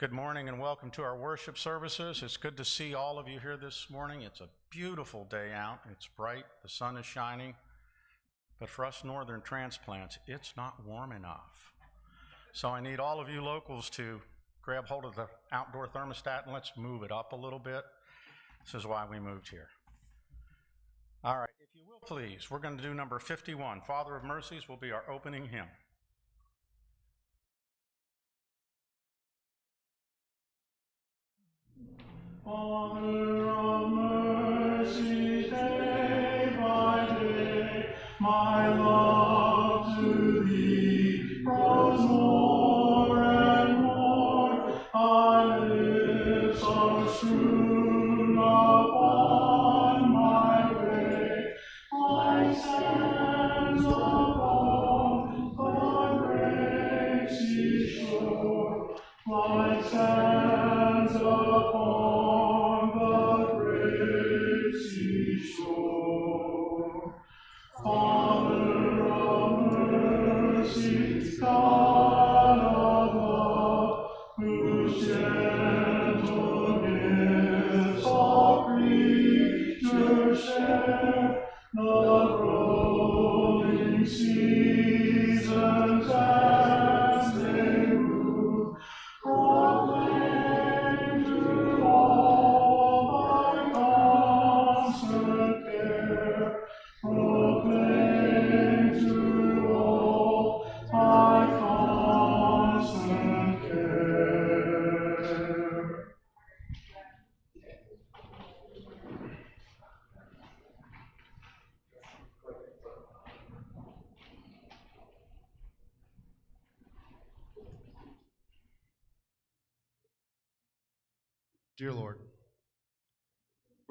Good morning and welcome to our worship services. It's good to see all of you here this morning. It's a beautiful day out. It's bright, the sun is shining. But for us northern transplants, it's not warm enough. So I need all of you locals to grab hold of the outdoor thermostat and let's move it up a little bit. This is why we moved here. All right, if you will please, we're going to do number 51. Father of Mercies will be our opening hymn. Father of mercies, day by day, my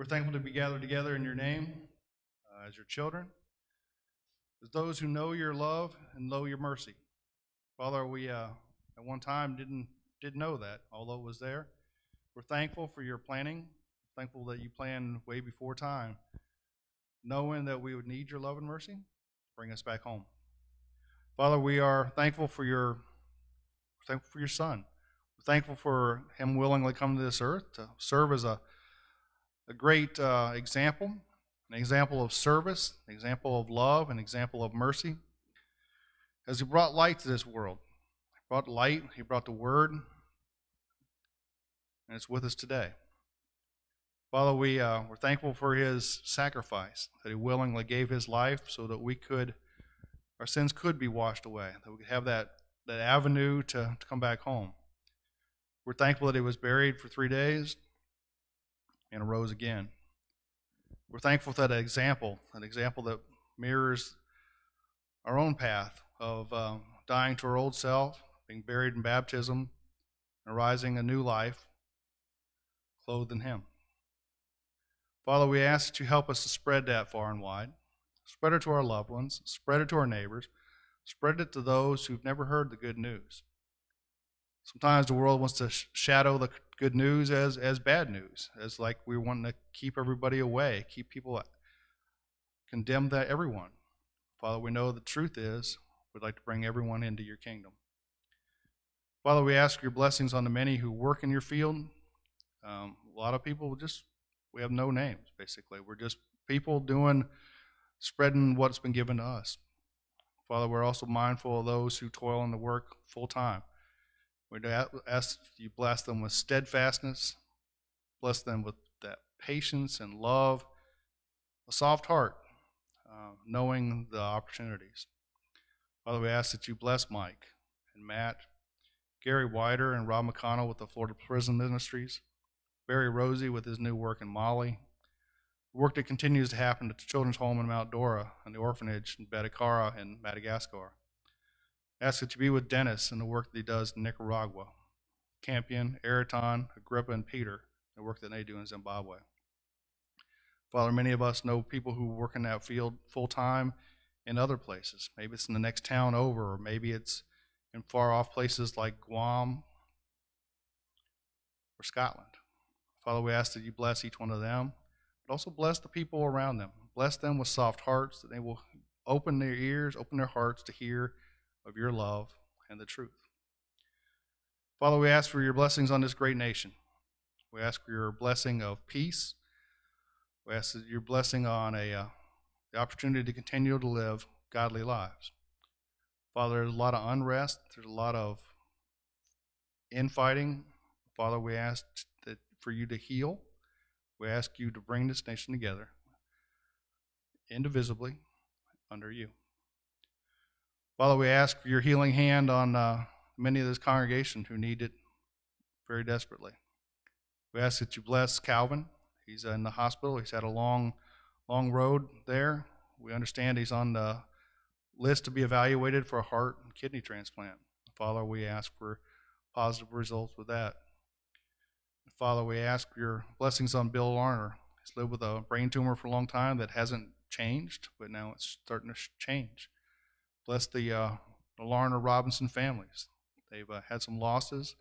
thankful to be gathered together in your name uh, as your children, as those who know your love and know your mercy. Father, we uh, at one time didn't didn't know that, although it was there. We're thankful for your planning, thankful that you planned way before time, knowing that we would need your love and mercy, bring us back home. Father, we are thankful for your thankful for your Son. We're thankful for him willingly come to this earth to serve as a, a great uh, example, an example of service, an example of love, an example of mercy. As he brought light to this world, he brought light, he brought the word, and it's with us today. Father, we, uh, we're thankful for his sacrifice, that he willingly gave his life so that we could, our sins could be washed away, that we could have that, that avenue to, to come back home. We're thankful that he was buried for three days and arose again. We're thankful for that example, an example that mirrors our own path of um, dying to our old self, being buried in baptism, and arising a new life, clothed in him. Father, we ask that you help us to spread that far and wide. Spread it to our loved ones, spread it to our neighbors, spread it to those who've never heard the good news. Sometimes the world wants to sh- shadow the good news as, as bad news, as like we want to keep everybody away, keep people condemn that everyone. Father, we know the truth is we'd like to bring everyone into your kingdom. Father, we ask your blessings on the many who work in your field. Um, a lot of people just we have no names basically. We're just people doing spreading what's been given to us. Father, we're also mindful of those who toil in the work full time. We ask you bless them with steadfastness, bless them with that patience and love, a soft heart, uh, knowing the opportunities. Father, we ask that you bless Mike and Matt, Gary Wider and Rob McConnell with the Florida Prison Ministries, Barry Rosie with his new work in Mali, work that continues to happen at the Children's Home in Mount Dora and the orphanage in Betacara in Madagascar. Ask that you be with Dennis and the work that he does in Nicaragua, Campion, Araton, Agrippa, and Peter, the work that they do in Zimbabwe. Father, many of us know people who work in that field full time in other places. Maybe it's in the next town over, or maybe it's in far off places like Guam or Scotland. Father, we ask that you bless each one of them, but also bless the people around them. Bless them with soft hearts, that they will open their ears, open their hearts to hear of your love and the truth. Father, we ask for your blessings on this great nation. We ask for your blessing of peace. We ask your blessing on a uh, the opportunity to continue to live godly lives. Father, there's a lot of unrest. There's a lot of infighting. Father, we ask that for you to heal. We ask you to bring this nation together indivisibly under you. Father, we ask for your healing hand on uh, many of this congregation who need it very desperately. We ask that you bless Calvin. He's in the hospital. He's had a long, long road there. We understand he's on the list to be evaluated for a heart and kidney transplant. Father, we ask for positive results with that. Father, we ask for your blessings on Bill Larner. He's lived with a brain tumor for a long time that hasn't changed, but now it's starting to change. Bless the, uh, the Larner Robinson families. They've uh, had some losses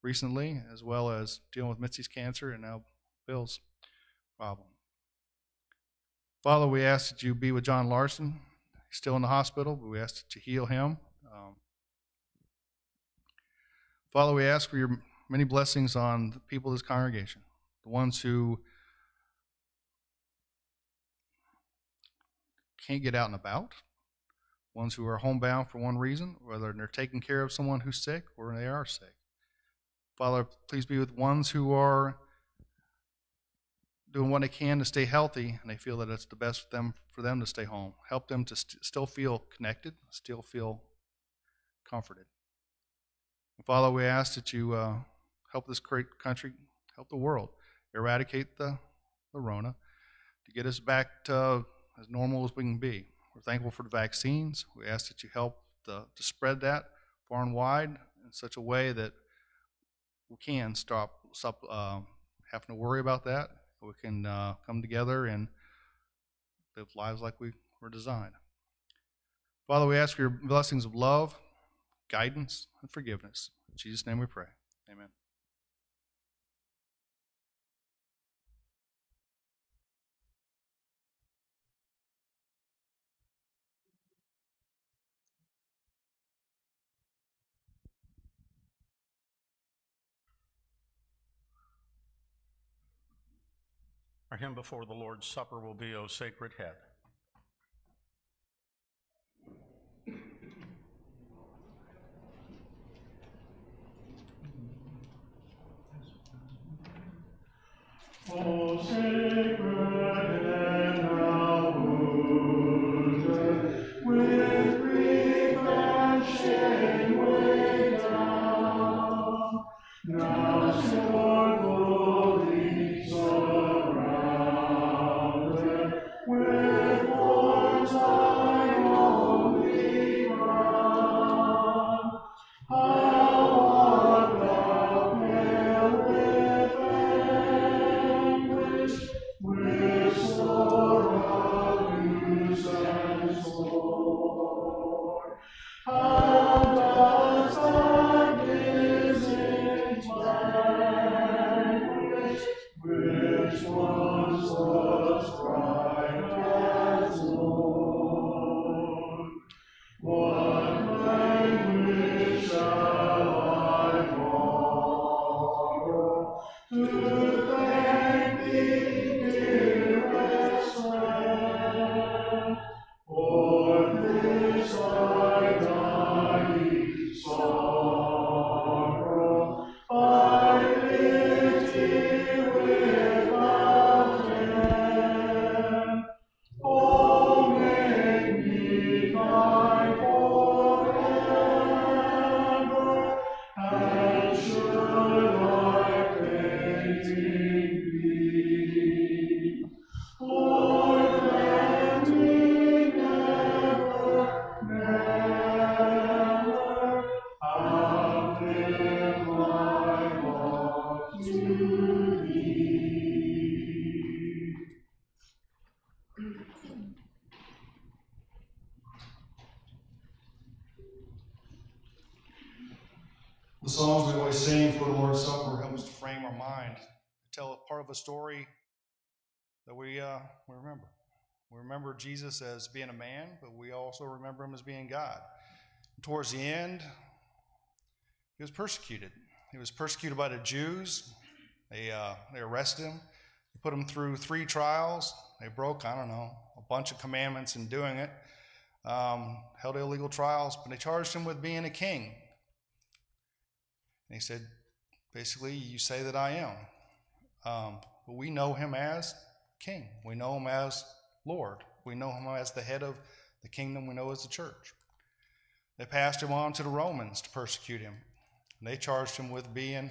recently, as well as dealing with Mitzi's cancer and now Bill's problem. Father, we ask that you be with John Larson. He's still in the hospital, but we ask that you heal him. Um, Father, we ask for your many blessings on the people of this congregation, the ones who can't get out and about, ones who are homebound for one reason, whether they're taking care of someone who's sick or they are sick. Father, please be with ones who are doing what they can to stay healthy and they feel that it's the best for them for them to stay home. Help them to st- still feel connected, still feel comforted. And Father, we ask that you uh, help this great country, help the world, eradicate the, the Rona, to get us back to as normal as we can be. We're thankful for the vaccines. We ask that you help the, to spread that far and wide in such a way that we can stop, stop uh, having to worry about that. We can uh, come together and live lives like we were designed. Father, we ask for your blessings of love, guidance, and forgiveness. In Jesus' name we pray. Amen. Our hymn before the Lord's Supper will be O Sacred Head. O sacred Jesus as being a man, but we also remember him as being God. Towards the end, he was persecuted. he was persecuted by the Jews. They, uh, they arrested him. They put him through three trials. They broke, I don't know, a bunch of commandments in doing it. Um, held illegal trials, but they charged him with being a king. And he said, basically, you say that I am. Um, but we know him as king. We know him as Lord. We know him as the head of the kingdom we know as the church. They passed him on to the Romans to persecute him. And they charged him with being,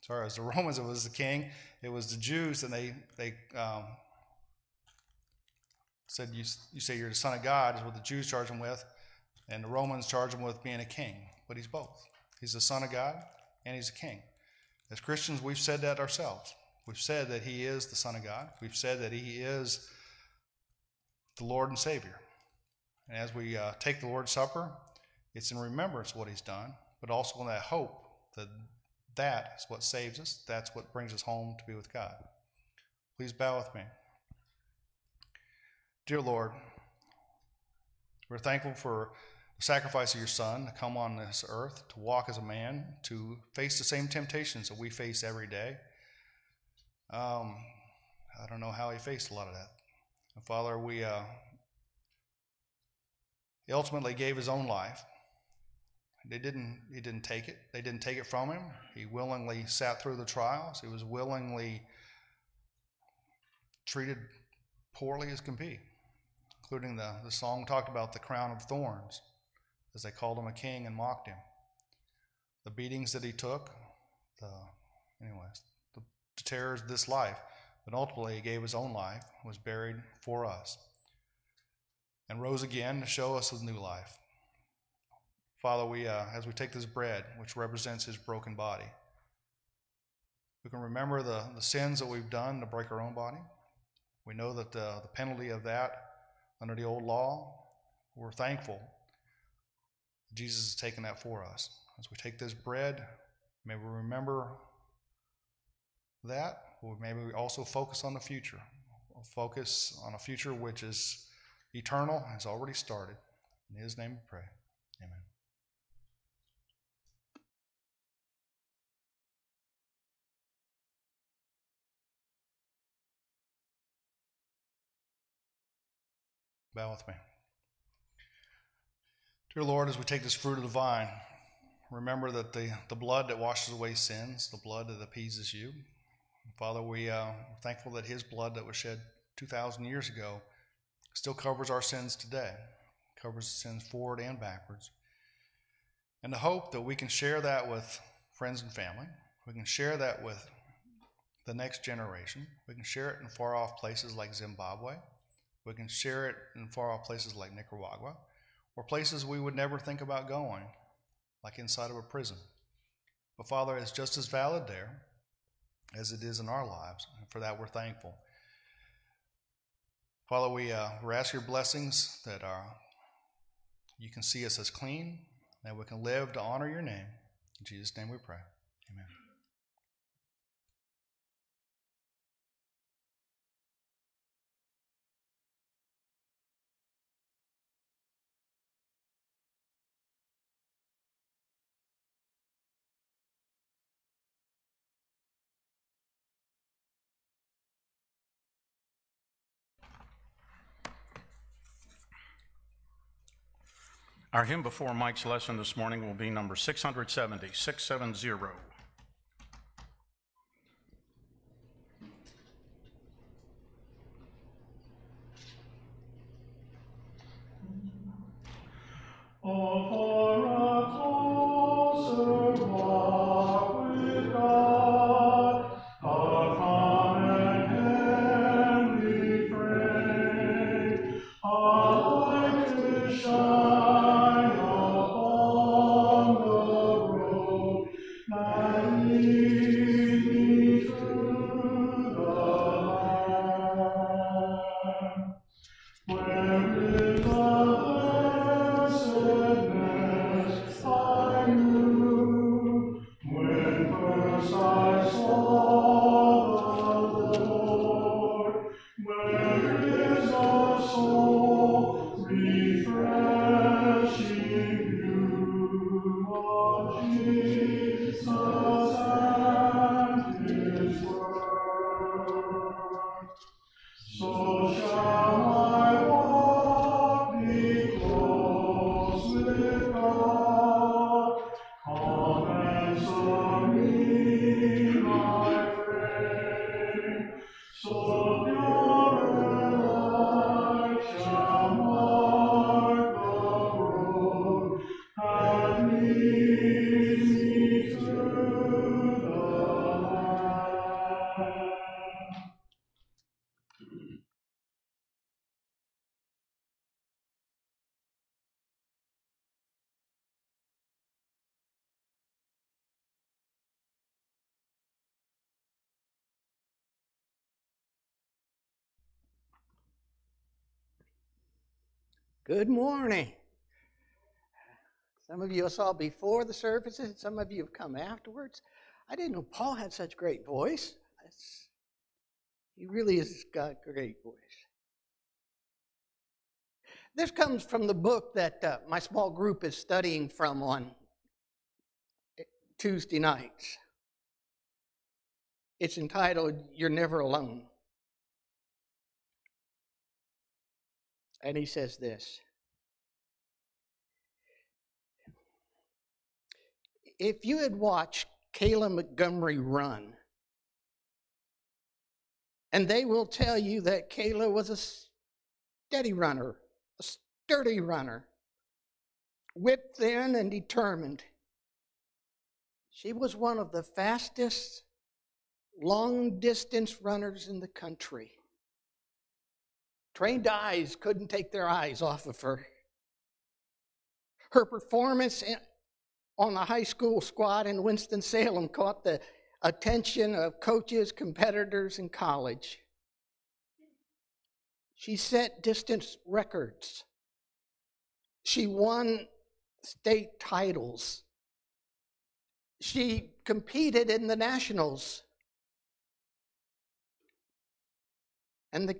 sorry, as the Romans, it was the king. It was the Jews, and they, they um, said, you, you say you're the son of God, is what the Jews charged him with. And the Romans charged him with being a king. But he's both. He's the son of God, and he's a king. As Christians, we've said that ourselves. We've said that he is the son of God. We've said that he is the Lord and Savior. And as we uh, take the Lord's Supper, it's in remembrance of what he's done, but also in that hope that that is what saves us. That's what brings us home to be with God. Please bow with me. Dear Lord, we're thankful for the sacrifice of your Son to come on this earth, to walk as a man, to face the same temptations that we face every day. Um, I don't know how he faced a lot of that. And Father, we uh, he ultimately gave his own life. They didn't. He didn't take it. They didn't take it from him. He willingly sat through the trials. He was willingly treated poorly as can be, including the the song talked about the crown of thorns, as they called him a king and mocked him. The beatings that he took, the anyways, the, the terrors of this life, but ultimately he gave his own life, was buried for us, and rose again to show us a new life. Father, we uh, as we take this bread, which represents his broken body, we can remember the, the sins that we've done to break our own body. We know that the, the penalty of that under the old law, we're thankful Jesus has taken that for us. As we take this bread, may we remember that, maybe we also focus on the future. We'll focus on a future which is eternal, has already started. In His name we pray. Amen. Bow with me. Dear Lord, as we take this fruit of the vine, remember that the, the blood that washes away sins, the blood that appeases you. Father, we uh, are thankful that His blood that was shed 2,000 years ago still covers our sins today, covers sins forward and backwards. And the hope that we can share that with friends and family, we can share that with the next generation, we can share it in far off places like Zimbabwe, we can share it in far off places like Nicaragua, or places we would never think about going, like inside of a prison. But Father, it's just as valid there as it is in our lives. And for that, we're thankful. Father, we, uh, we ask your blessings that uh, you can see us as clean, that we can live to honor your name. In Jesus' name we pray. Amen. Our hymn before Mike's lesson this morning will be number 670, 670. Oh, Good morning. Some of you I saw before the services, some of you have come afterwards. I didn't know Paul had such great voice. That's, he really has got a great voice. This comes from the book that uh, my small group is studying from on Tuesday nights. It's entitled You're Never Alone. And he says this If you had watched Kayla Montgomery run, and they will tell you that Kayla was a steady runner, a sturdy runner, whipped thin and determined. She was one of the fastest long distance runners in the country. Trained eyes couldn't take their eyes off of her. Her performance in, on the high school squad in Winston-Salem caught the attention of coaches, competitors and college. She set distance records. She won state titles. She competed in the nationals. And the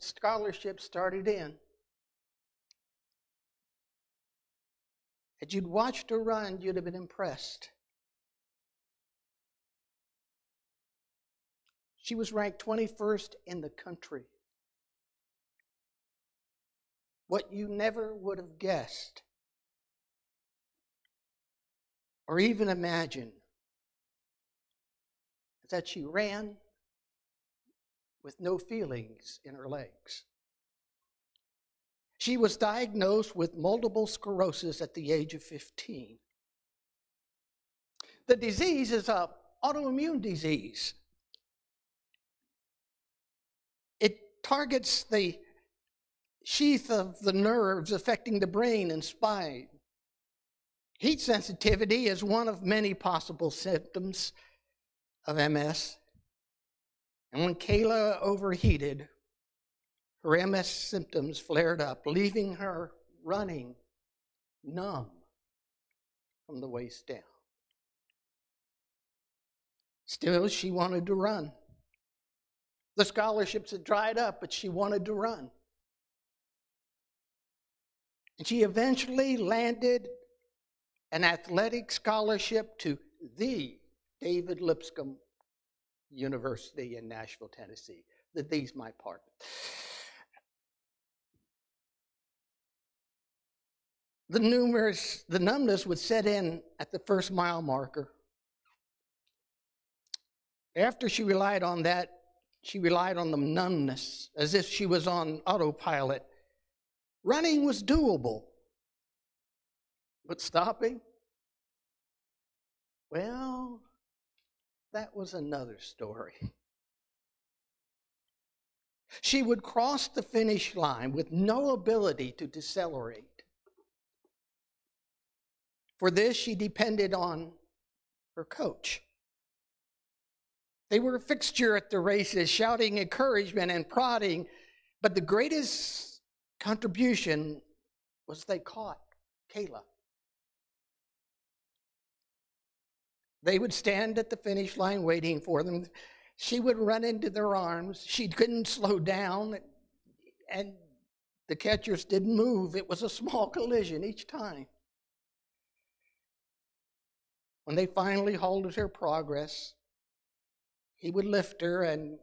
scholarship started in. Had you'd watched her run, you'd have been impressed. She was ranked 21st in the country. What you never would have guessed or even imagined is that she ran with no feelings in her legs. She was diagnosed with multiple sclerosis at the age of 15. The disease is an autoimmune disease. It targets the sheath of the nerves affecting the brain and spine. Heat sensitivity is one of many possible symptoms of MS. And when Kayla overheated, her MS symptoms flared up, leaving her running numb from the waist down. Still, she wanted to run. The scholarships had dried up, but she wanted to run. And she eventually landed an athletic scholarship to the David Lipscomb University in Nashville, Tennessee. The These my part. The numerous, the numbness would set in at the first mile marker. After she relied on that, she relied on the numbness as if she was on autopilot. Running was doable, but stopping? Well, that was another story. She would cross the finish line with no ability to decelerate. For this, she depended on her coach. They were a fixture at the races, shouting encouragement and prodding, but the greatest contribution was they caught Kayla. They would stand at the finish line waiting for them. She would run into their arms. She couldn't slow down, and the catchers didn't move. It was a small collision each time. When they finally halted her progress, he would lift her and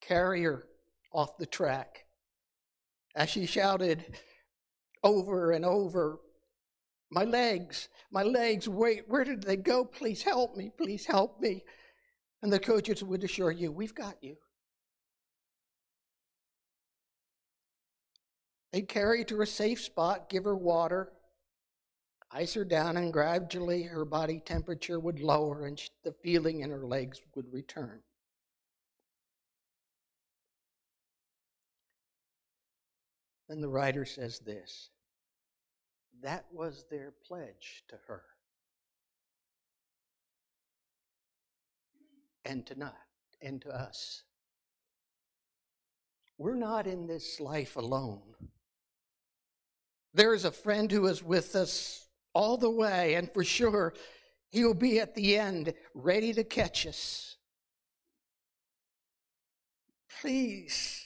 carry her off the track as she shouted over and over my legs, my legs, wait, where did they go? Please help me, please help me. And the coaches would assure you, we've got you. They'd carry to a safe spot, give her water, ice her down, and gradually her body temperature would lower and the feeling in her legs would return. Then the writer says this that was their pledge to her. And to not, and to us. we're not in this life alone. There is a friend who is with us all the way, and for sure, he will be at the end ready to catch us. Please,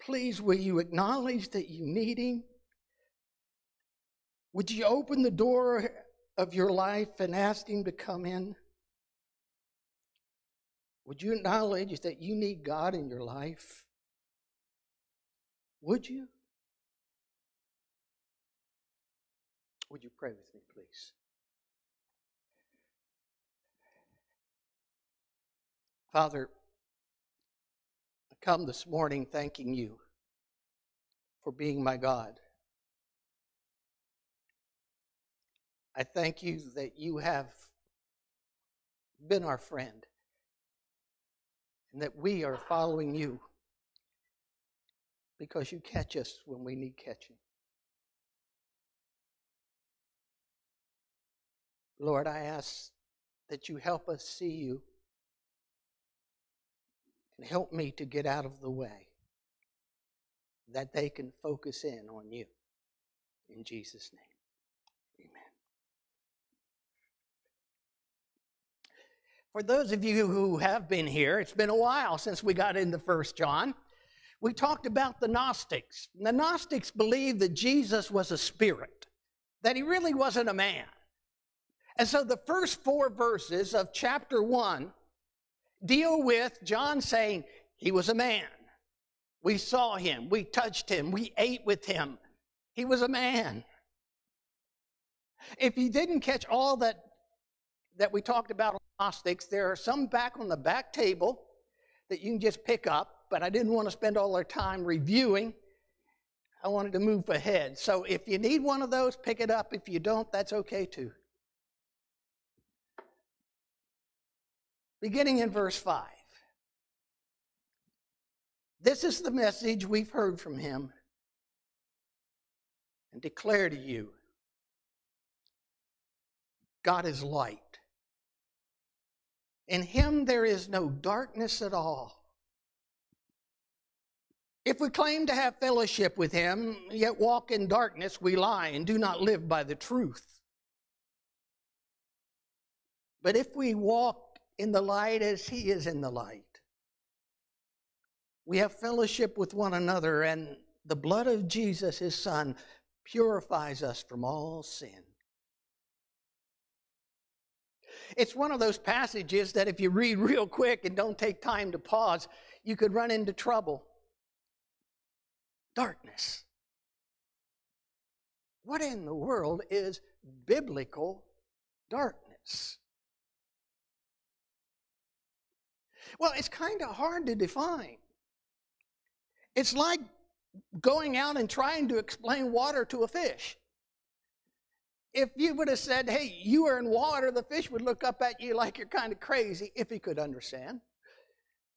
please, will you acknowledge that you need him? Would you open the door of your life and ask him to come in? Would you acknowledge that you need God in your life? Would you? Would you pray with me, please? Father, I come this morning thanking you for being my God. I thank you that you have been our friend and that we are following you because you catch us when we need catching. Lord, I ask that you help us see you and help me to get out of the way that they can focus in on you. In Jesus' name, For those of you who have been here, it's been a while since we got into First John. We talked about the Gnostics. The Gnostics believed that Jesus was a spirit, that he really wasn't a man. And so the first four verses of chapter one deal with John saying he was a man. We saw him, we touched him, we ate with him. He was a man. If you didn't catch all that that we talked about there are some back on the back table that you can just pick up, but I didn't want to spend all our time reviewing. I wanted to move ahead. So if you need one of those, pick it up. If you don't, that's okay too. beginning in verse 5. This is the message we've heard from him and declare to you God is light. In him there is no darkness at all. If we claim to have fellowship with him, yet walk in darkness, we lie and do not live by the truth. But if we walk in the light as he is in the light. We have fellowship with one another, and the blood of Jesus, his son, purifies us from all sin. It's one of those passages that if you read real quick and don't take time to pause, you could run into trouble. Darkness. What in the world is biblical darkness? Well, it's kind of hard to define. It's like going out and trying to explain water to a fish. If you would have said, hey, you are in water, the fish would look up at you like you're kind of crazy if he could understand.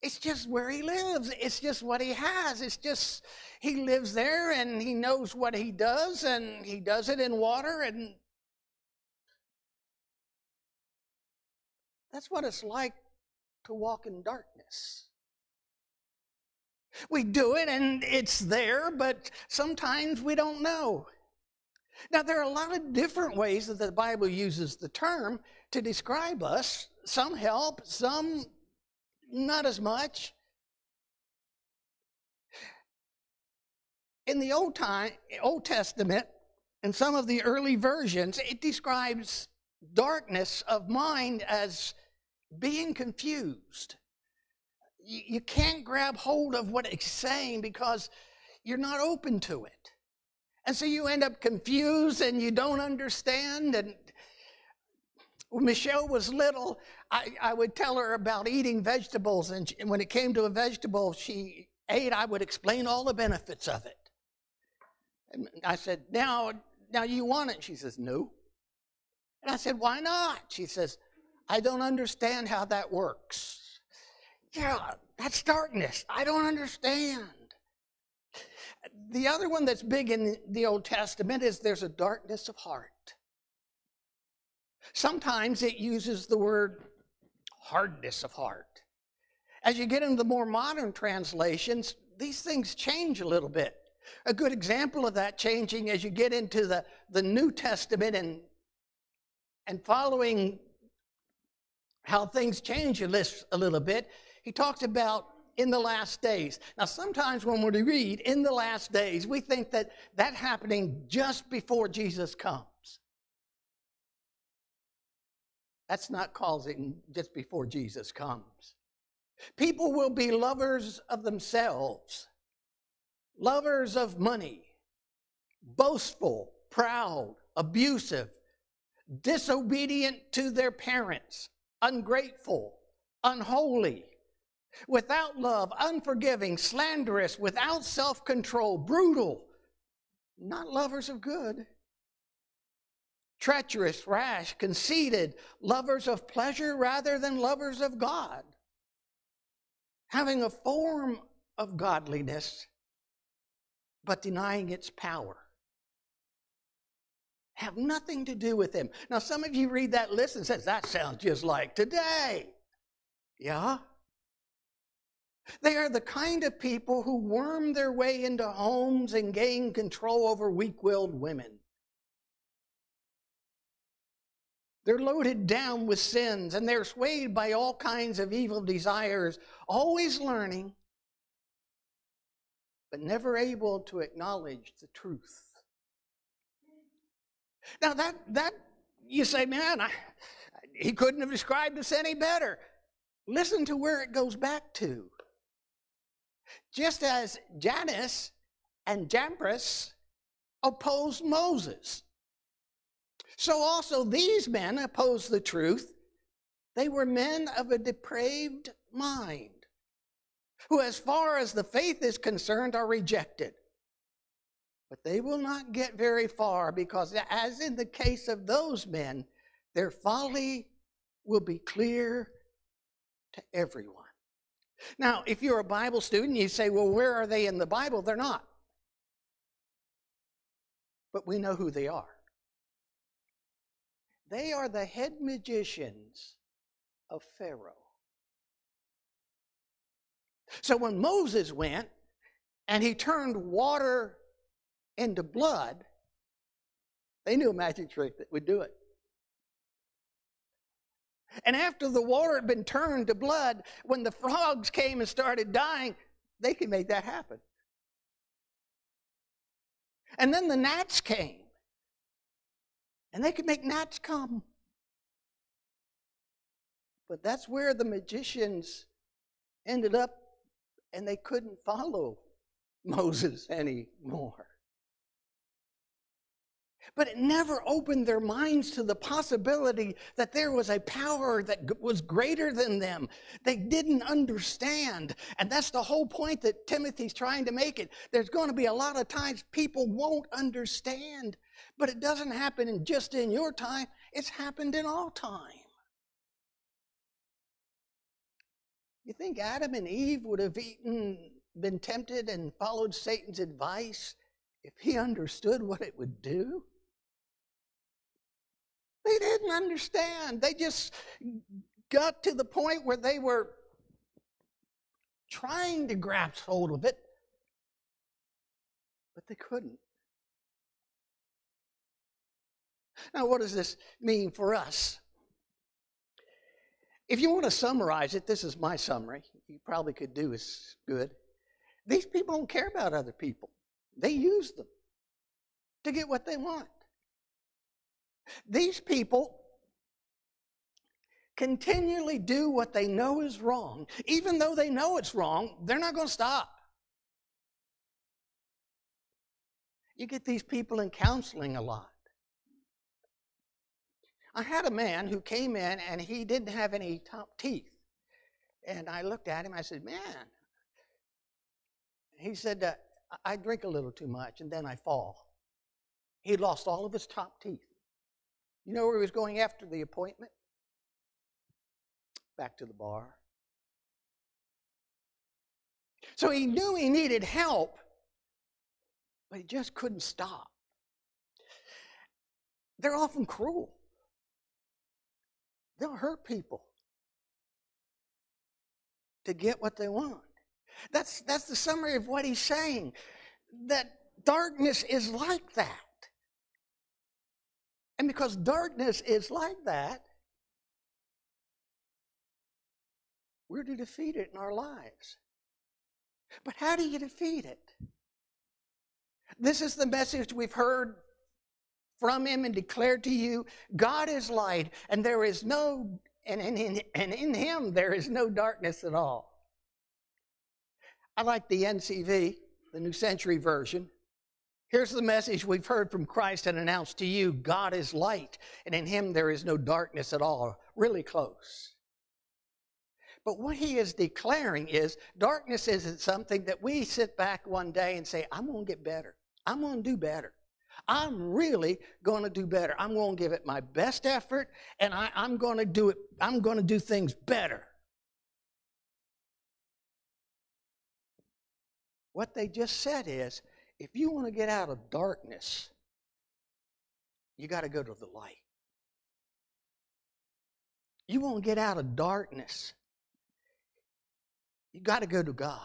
It's just where he lives. It's just what he has. It's just he lives there and he knows what he does and he does it in water and that's what it's like to walk in darkness. We do it and it's there, but sometimes we don't know. Now, there are a lot of different ways that the Bible uses the term to describe us. Some help, some not as much. In the Old time, Old Testament, in some of the early versions, it describes darkness of mind as being confused. You can't grab hold of what it's saying because you're not open to it. And so you end up confused and you don't understand. And when Michelle was little, I, I would tell her about eating vegetables. And, she, and when it came to a vegetable she ate, I would explain all the benefits of it. And I said, now, now you want it? She says, no. And I said, why not? She says, I don't understand how that works. Yeah, that's darkness. I don't understand. The other one that's big in the Old Testament is there's a darkness of heart. Sometimes it uses the word hardness of heart. As you get into the more modern translations, these things change a little bit. A good example of that changing as you get into the, the New Testament and, and following how things change a, list, a little bit, he talks about in the last days. Now, sometimes when we read in the last days, we think that that happening just before Jesus comes. That's not causing just before Jesus comes. People will be lovers of themselves, lovers of money, boastful, proud, abusive, disobedient to their parents, ungrateful, unholy, without love, unforgiving, slanderous, without self control, brutal, not lovers of good, treacherous, rash, conceited, lovers of pleasure rather than lovers of God, having a form of godliness but denying its power. Have nothing to do with him. Now, some of you read that list and says, that sounds just like today. Yeah? They are the kind of people who worm their way into homes and gain control over weak willed women. They're loaded down with sins and they're swayed by all kinds of evil desires, always learning, but never able to acknowledge the truth. Now that that you say, man, I, he couldn't have described this any better. Listen to where it goes back to. Just as Jannes and Jambres opposed Moses. So also these men opposed the truth. They were men of a depraved mind, who, as far as the faith is concerned, are rejected. But they will not get very far because, as in the case of those men, their folly will be clear to everyone. Now, if you're a Bible student, you say, well, where are they in the Bible? They're not. But we know who they are. They are the head magicians of Pharaoh. So when Moses went and he turned water into blood, they knew a magic trick that would do it. And after the water had been turned to blood, when the frogs came and started dying, they could make that happen. And then the gnats came. And they could make gnats come. But that's where the magicians ended up, and they couldn't follow Moses anymore. But it never opened their minds to the possibility that there was a power that was greater than them. They didn't understand. And that's the whole point that Timothy's trying to make it. There's going to be a lot of times people won't understand. But it doesn't happen in just in your time, it's happened in all time. You think Adam and Eve would have eaten, been tempted, and followed Satan's advice if he understood what it would do? They didn't understand. They just got to the point where they were trying to grasp hold of it, but they couldn't. Now, what does this mean for us? If you want to summarize it, this is my summary. You probably could do as good. These people don't care about other people, they use them to get what they want. These people continually do what they know is wrong. Even though they know it's wrong, they're not going to stop. You get these people in counseling a lot. I had a man who came in and he didn't have any top teeth. And I looked at him, I said, Man. He said, uh, I drink a little too much and then I fall. He lost all of his top teeth. You know where he was going after the appointment? Back to the bar. So he knew he needed help, but he just couldn't stop. They're often cruel, they'll hurt people to get what they want. That's, that's the summary of what he's saying. That darkness is like that. And because darkness is like that, we're to defeat it in our lives. But how do you defeat it? This is the message we've heard from him and declared to you God is light, and there is no, and in, and in him there is no darkness at all. I like the NCV, the New Century Version. Here's the message we've heard from Christ and announced to you God is light, and in him there is no darkness at all. Really close. But what he is declaring is darkness isn't something that we sit back one day and say, I'm going to get better. I'm going to do better. I'm really going to do better. I'm going to give it my best effort and I, am going to do it. I'm going to do things better. What they just said is if you want to get out of darkness, you got to go to the light. You want to get out of darkness, you got to go to God.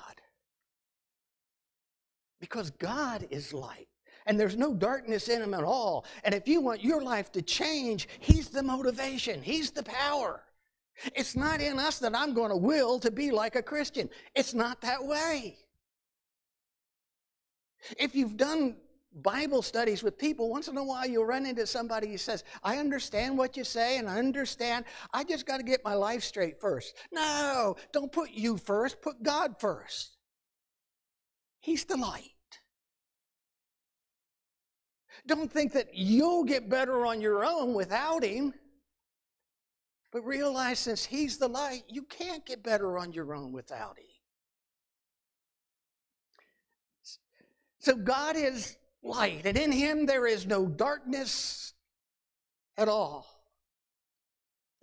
Because God is light. And there's no darkness in him at all. And if you want your life to change, He's the motivation, He's the power. It's not in us that I'm going to will to be like a Christian. It's not that way. If you've done Bible studies with people, once in a while you'll run into somebody who says, I understand what you say and I understand. I just got to get my life straight first. No, don't put you first, put God first. He's the light. Don't think that you'll get better on your own without Him. But realize since He's the light, you can't get better on your own without Him. So God is light, and in him there is no darkness at all.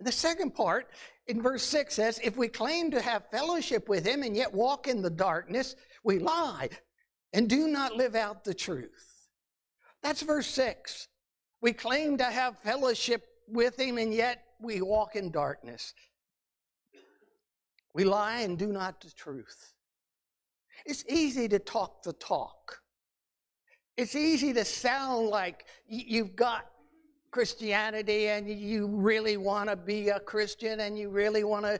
The second part in verse 6 says, If we claim to have fellowship with him and yet walk in the darkness, we lie and do not live out the truth. That's verse 6. We claim to have fellowship with him and yet we walk in darkness. We lie and do not the truth. It's easy to talk the talk. It's easy to sound like you've got Christianity and you really want to be a Christian and you really want to.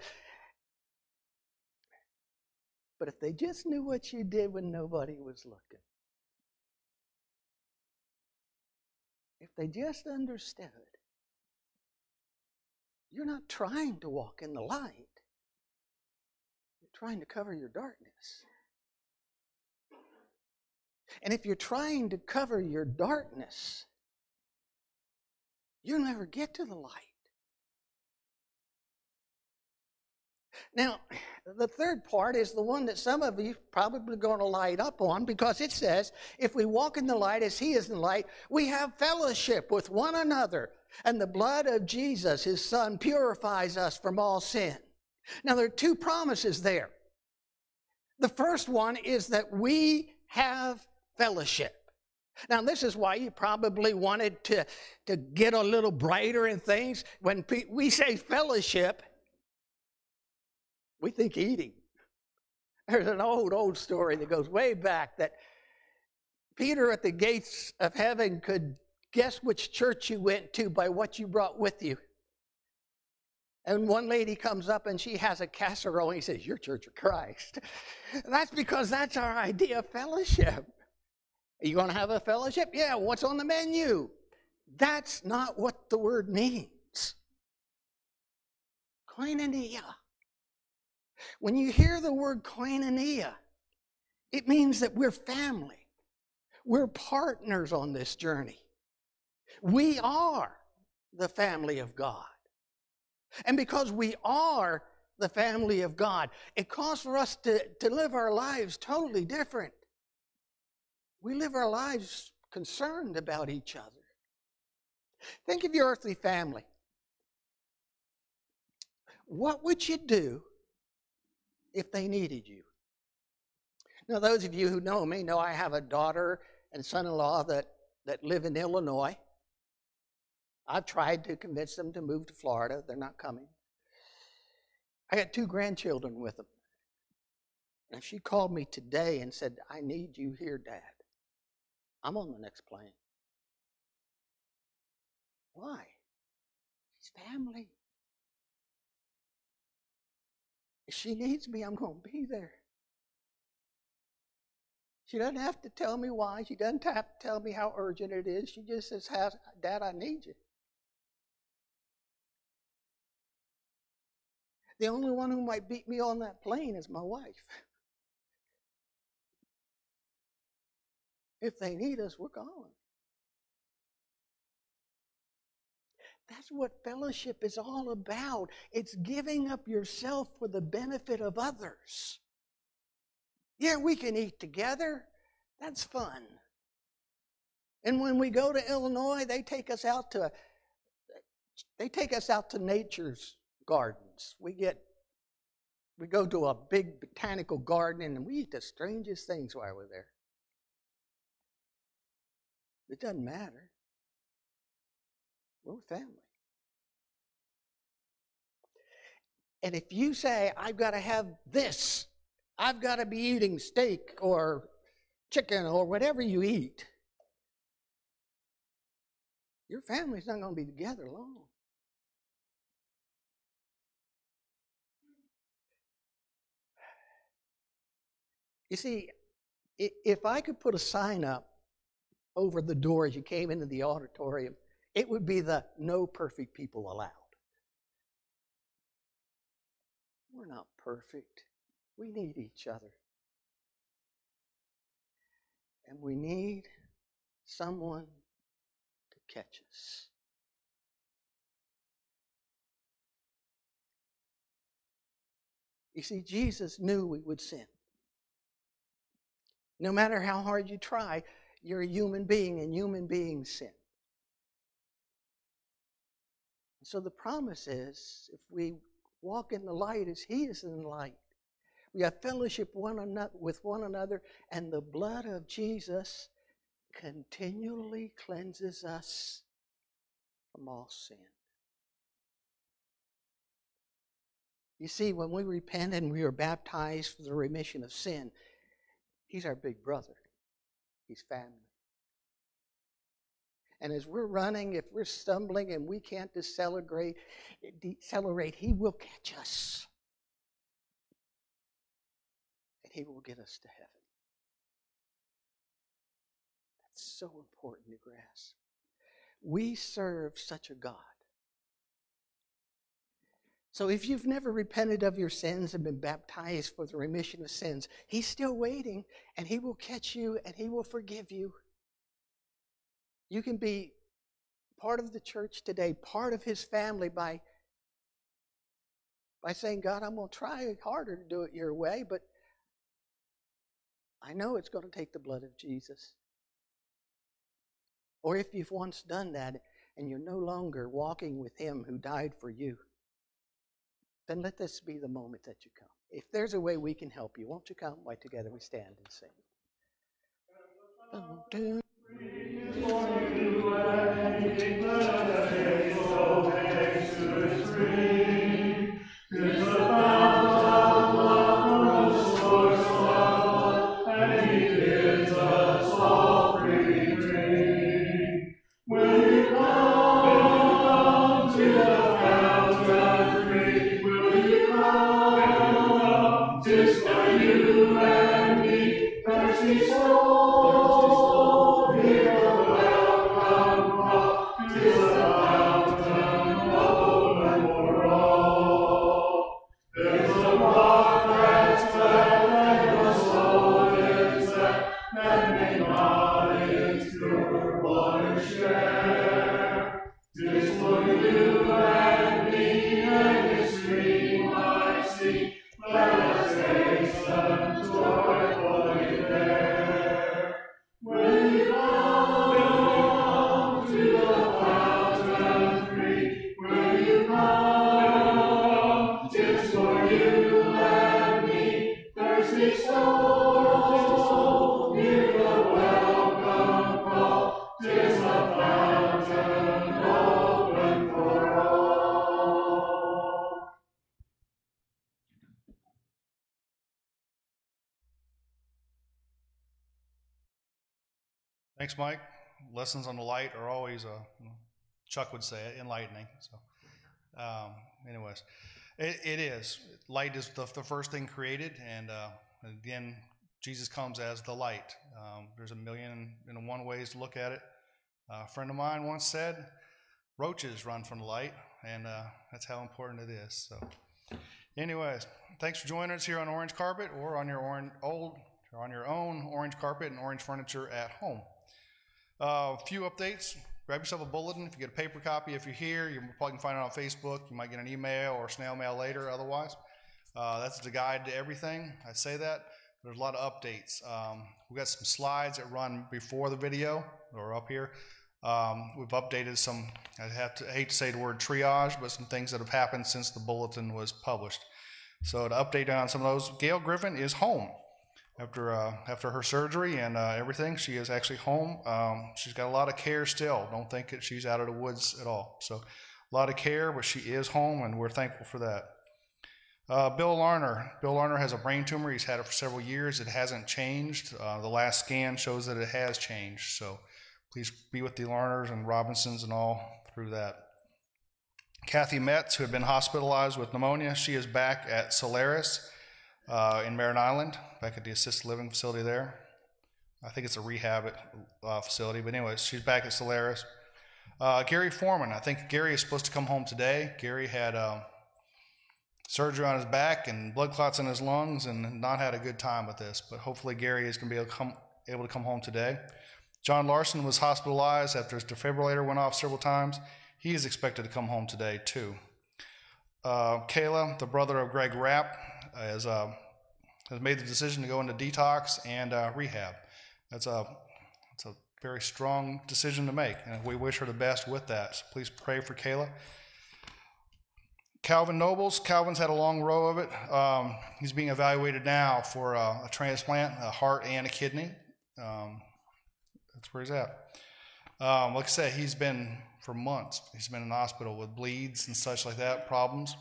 But if they just knew what you did when nobody was looking, if they just understood, you're not trying to walk in the light, you're trying to cover your darkness. And if you're trying to cover your darkness, you'll never get to the light. Now, the third part is the one that some of you probably going to light up on because it says, if we walk in the light as he is in the light, we have fellowship with one another, and the blood of Jesus, his son, purifies us from all sin. Now, there are two promises there. The first one is that we have fellowship. Now, this is why you probably wanted to, to get a little brighter in things. When pe- we say fellowship, we think eating. There's an old, old story that goes way back that Peter at the gates of heaven could guess which church you went to by what you brought with you. And one lady comes up and she has a casserole and he says, Your Church of Christ. That's because that's our idea of fellowship. Are you going to have a fellowship? Yeah, what's on the menu? That's not what the word means. Koinonia. When you hear the word koinonia, it means that we're family. We're partners on this journey. We are the family of God. And because we are the family of God, it calls for us to, to live our lives totally different. We live our lives concerned about each other. Think of your earthly family. What would you do if they needed you? Now, those of you who know me know I have a daughter and son in law that, that live in Illinois. I've tried to convince them to move to Florida. They're not coming. I got two grandchildren with them. And she called me today and said, I need you here, Dad, I'm on the next plane. Why? It's family. If she needs me, I'm going to be there. She doesn't have to tell me why. She doesn't have to tell me how urgent it is. She just says, Dad, I need you. The only one who might beat me on that plane is my wife. If they need us, we're gone. That's what fellowship is all about. It's giving up yourself for the benefit of others. Yeah, we can eat together. That's fun. And when we go to Illinois, they take us out to they take us out to nature's gardens. We get we go to a big botanical garden and we eat the strangest things while we're there. It doesn't matter. We're family. And if you say, I've got to have this, I've got to be eating steak or chicken or whatever you eat, your family's not going to be together long. You see, if I could put a sign up over the door as you came into the auditorium, it would be the no perfect people allowed. We're not perfect. We need each other. And we need someone to catch us. You see, Jesus knew we would sin. No matter how hard you try, you're a human being, and human beings sin. So the promise is if we walk in the light as He is in the light, we have fellowship one another, with one another, and the blood of Jesus continually cleanses us from all sin. You see, when we repent and we are baptized for the remission of sin, He's our big brother. He's family. And as we're running, if we're stumbling and we can't decelerate, decelerate, He will catch us. And He will get us to heaven. That's so important to grasp. We serve such a God. So if you've never repented of your sins and been baptized for the remission of sins, He's still waiting and He will catch you and He will forgive you. You can be part of the church today, part of His family by, by saying, God, I'm going to try harder to do it your way, but I know it's going to take the blood of Jesus. Or if you've once done that and you're no longer walking with Him who died for you then let this be the moment that you come. If there's a way we can help you, won't you come? Why together we stand and sing. Thanks, Mike. Lessons on the light are always, uh, Chuck would say it, enlightening. So, um, anyways, it, it is. Light is the, the first thing created, and uh, again, Jesus comes as the light. Um, there's a million and one ways to look at it. A friend of mine once said, "Roaches run from the light," and uh, that's how important it is. So, anyways, thanks for joining us here on Orange Carpet or on your orange, old or on your own orange carpet and orange furniture at home. A uh, few updates. Grab yourself a bulletin. If you get a paper copy, if you're here, you probably can find it on Facebook. You might get an email or snail mail later. Otherwise, uh, that's the guide to everything. I say that. There's a lot of updates. Um, we've got some slides that run before the video or up here. Um, we've updated some. I have to I hate to say the word triage, but some things that have happened since the bulletin was published. So to update on some of those, Gail Griffin is home after uh, after her surgery and uh, everything. She is actually home. Um, she's got a lot of care still. Don't think that she's out of the woods at all. So a lot of care, but she is home, and we're thankful for that. Uh, Bill Larner. Bill Larner has a brain tumor. He's had it for several years. It hasn't changed. Uh, the last scan shows that it has changed. So please be with the Larners and Robinsons and all through that. Kathy Metz, who had been hospitalized with pneumonia, she is back at Solaris uh, in Merritt Island, back at the assisted living facility there. I think it's a rehab uh, facility, but anyway, she's back at Solaris. Uh, Gary Foreman, I think Gary is supposed to come home today. Gary had um, surgery on his back and blood clots in his lungs and not had a good time with this, but hopefully Gary is going to be able to, come, able to come home today. John Larson was hospitalized after his defibrillator went off several times. He is expected to come home today, too. Uh, Kayla, the brother of Greg Rapp, has, uh, has made the decision to go into detox and uh, rehab. That's a, that's a very strong decision to make, and we wish her the best with that. So please pray for Kayla. Calvin Nobles, Calvin's had a long row of it. Um, he's being evaluated now for a, a, transplant, a heart and a kidney. Um, that's where he's at. Um, like I said, he's been for months. He's been in the hospital with bleeds and such like that, problems.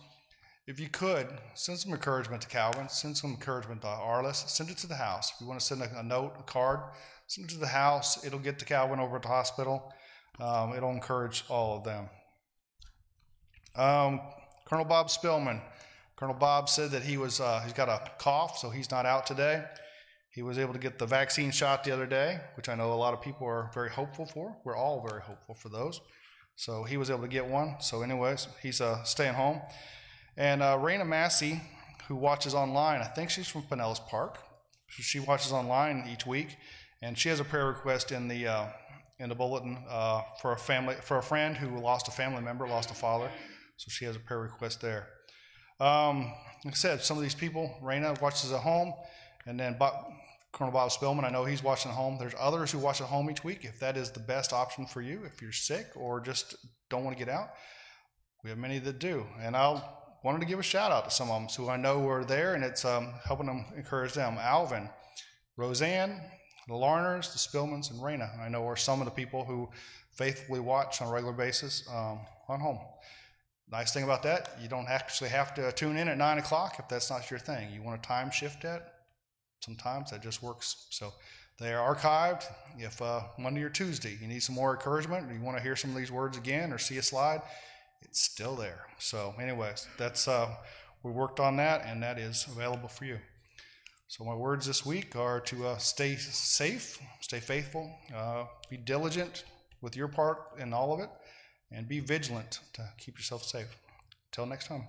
If you could, send some encouragement to Calvin, send some encouragement to Arliss, send it to the house. If you want to send a, a note, a card, send it to the house. It'll get to Calvin over at the hospital. Um, it'll encourage all of them. Um, Colonel Bob Spillman. Colonel Bob said that he was uh, he's got a cough, so he's not out today. He was able to get the vaccine shot the other day, which I know a lot of people are very hopeful for. We're all very hopeful for those. So he was able to get one. So, anyways, he's uh, staying home. And uh, Raina Massey, who watches online, I think she's from Pinellas Park. She watches online each week, and she has a prayer request in the uh, in the bulletin uh, for a family for a friend who lost a family member, lost a father. So she has a prayer request there. Um, like I said, some of these people, Raina watches at home, and then Bob, Colonel Bob Spillman, I know he's watching at home. There's others who watch at home each week. If that is the best option for you, if you're sick or just don't want to get out, we have many that do. And I'll wanted to give a shout out to some of them who I know are there, and it's um, helping them encourage them. Alvin, Roseanne, the Larners, the Spillmans, and Raina, I know are some of the people who faithfully watch on a regular basis um, on home. Nice thing about that, you don't actually have to tune in at 9 o'clock if that's not your thing. You want to time shift that? Sometimes that just works. So they are archived. If uh, Monday or Tuesday you need some more encouragement, or you want to hear some of these words again or see a slide, it's still there. So, anyways, that's uh, we worked on that, and that is available for you. So, my words this week are to uh, stay safe, stay faithful, uh, be diligent with your part in all of it, and be vigilant to keep yourself safe. Until next time.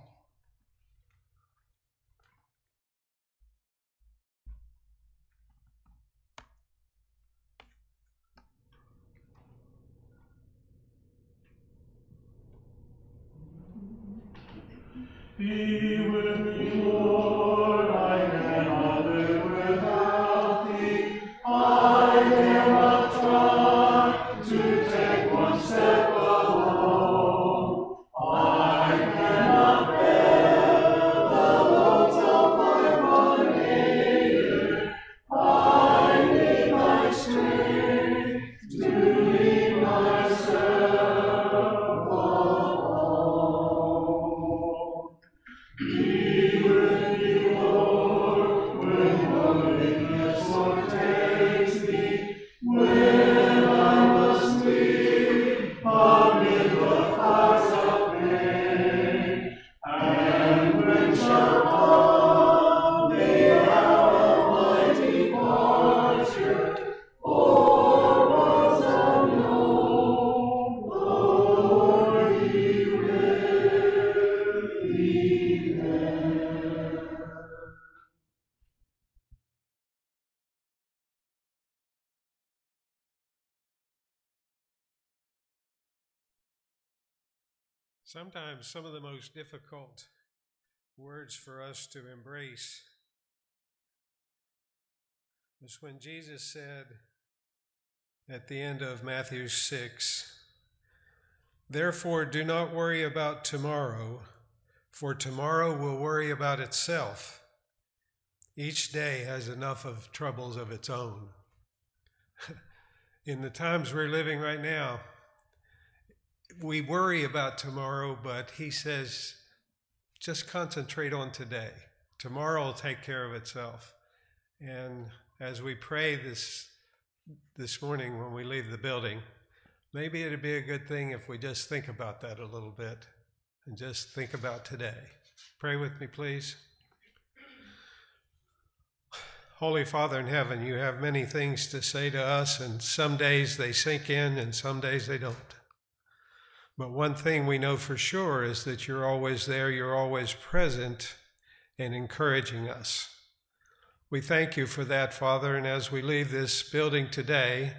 Be some of the most difficult words for us to embrace was when Jesus said at the end of Matthew 6, Therefore, do not worry about tomorrow, for tomorrow will worry about itself. Each day has enough of troubles of its own. In the times we're living right now, we worry about tomorrow, but he says, just concentrate on today. Tomorrow will take care of itself. And as we pray this this morning when we leave the building, maybe it'd be a good thing if we just think about that a little bit and just think about today. Pray with me, please. Holy Father in heaven, you have many things to say to us, and some days they sink in and some days they don't. But one thing we know for sure is that you're always there, you're always present and encouraging us. We thank you for that, Father, and as we leave this building today,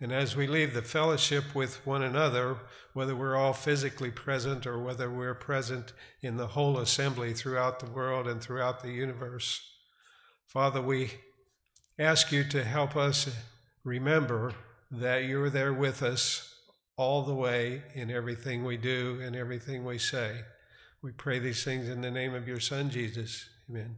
and as we leave the fellowship with one another, whether we're all physically present or whether we're present in the whole assembly throughout the world and throughout the universe, Father, we ask you to help us remember that you're there with us all the way in everything we do and everything we say. We pray these things in the name of your Son, Jesus. Amen.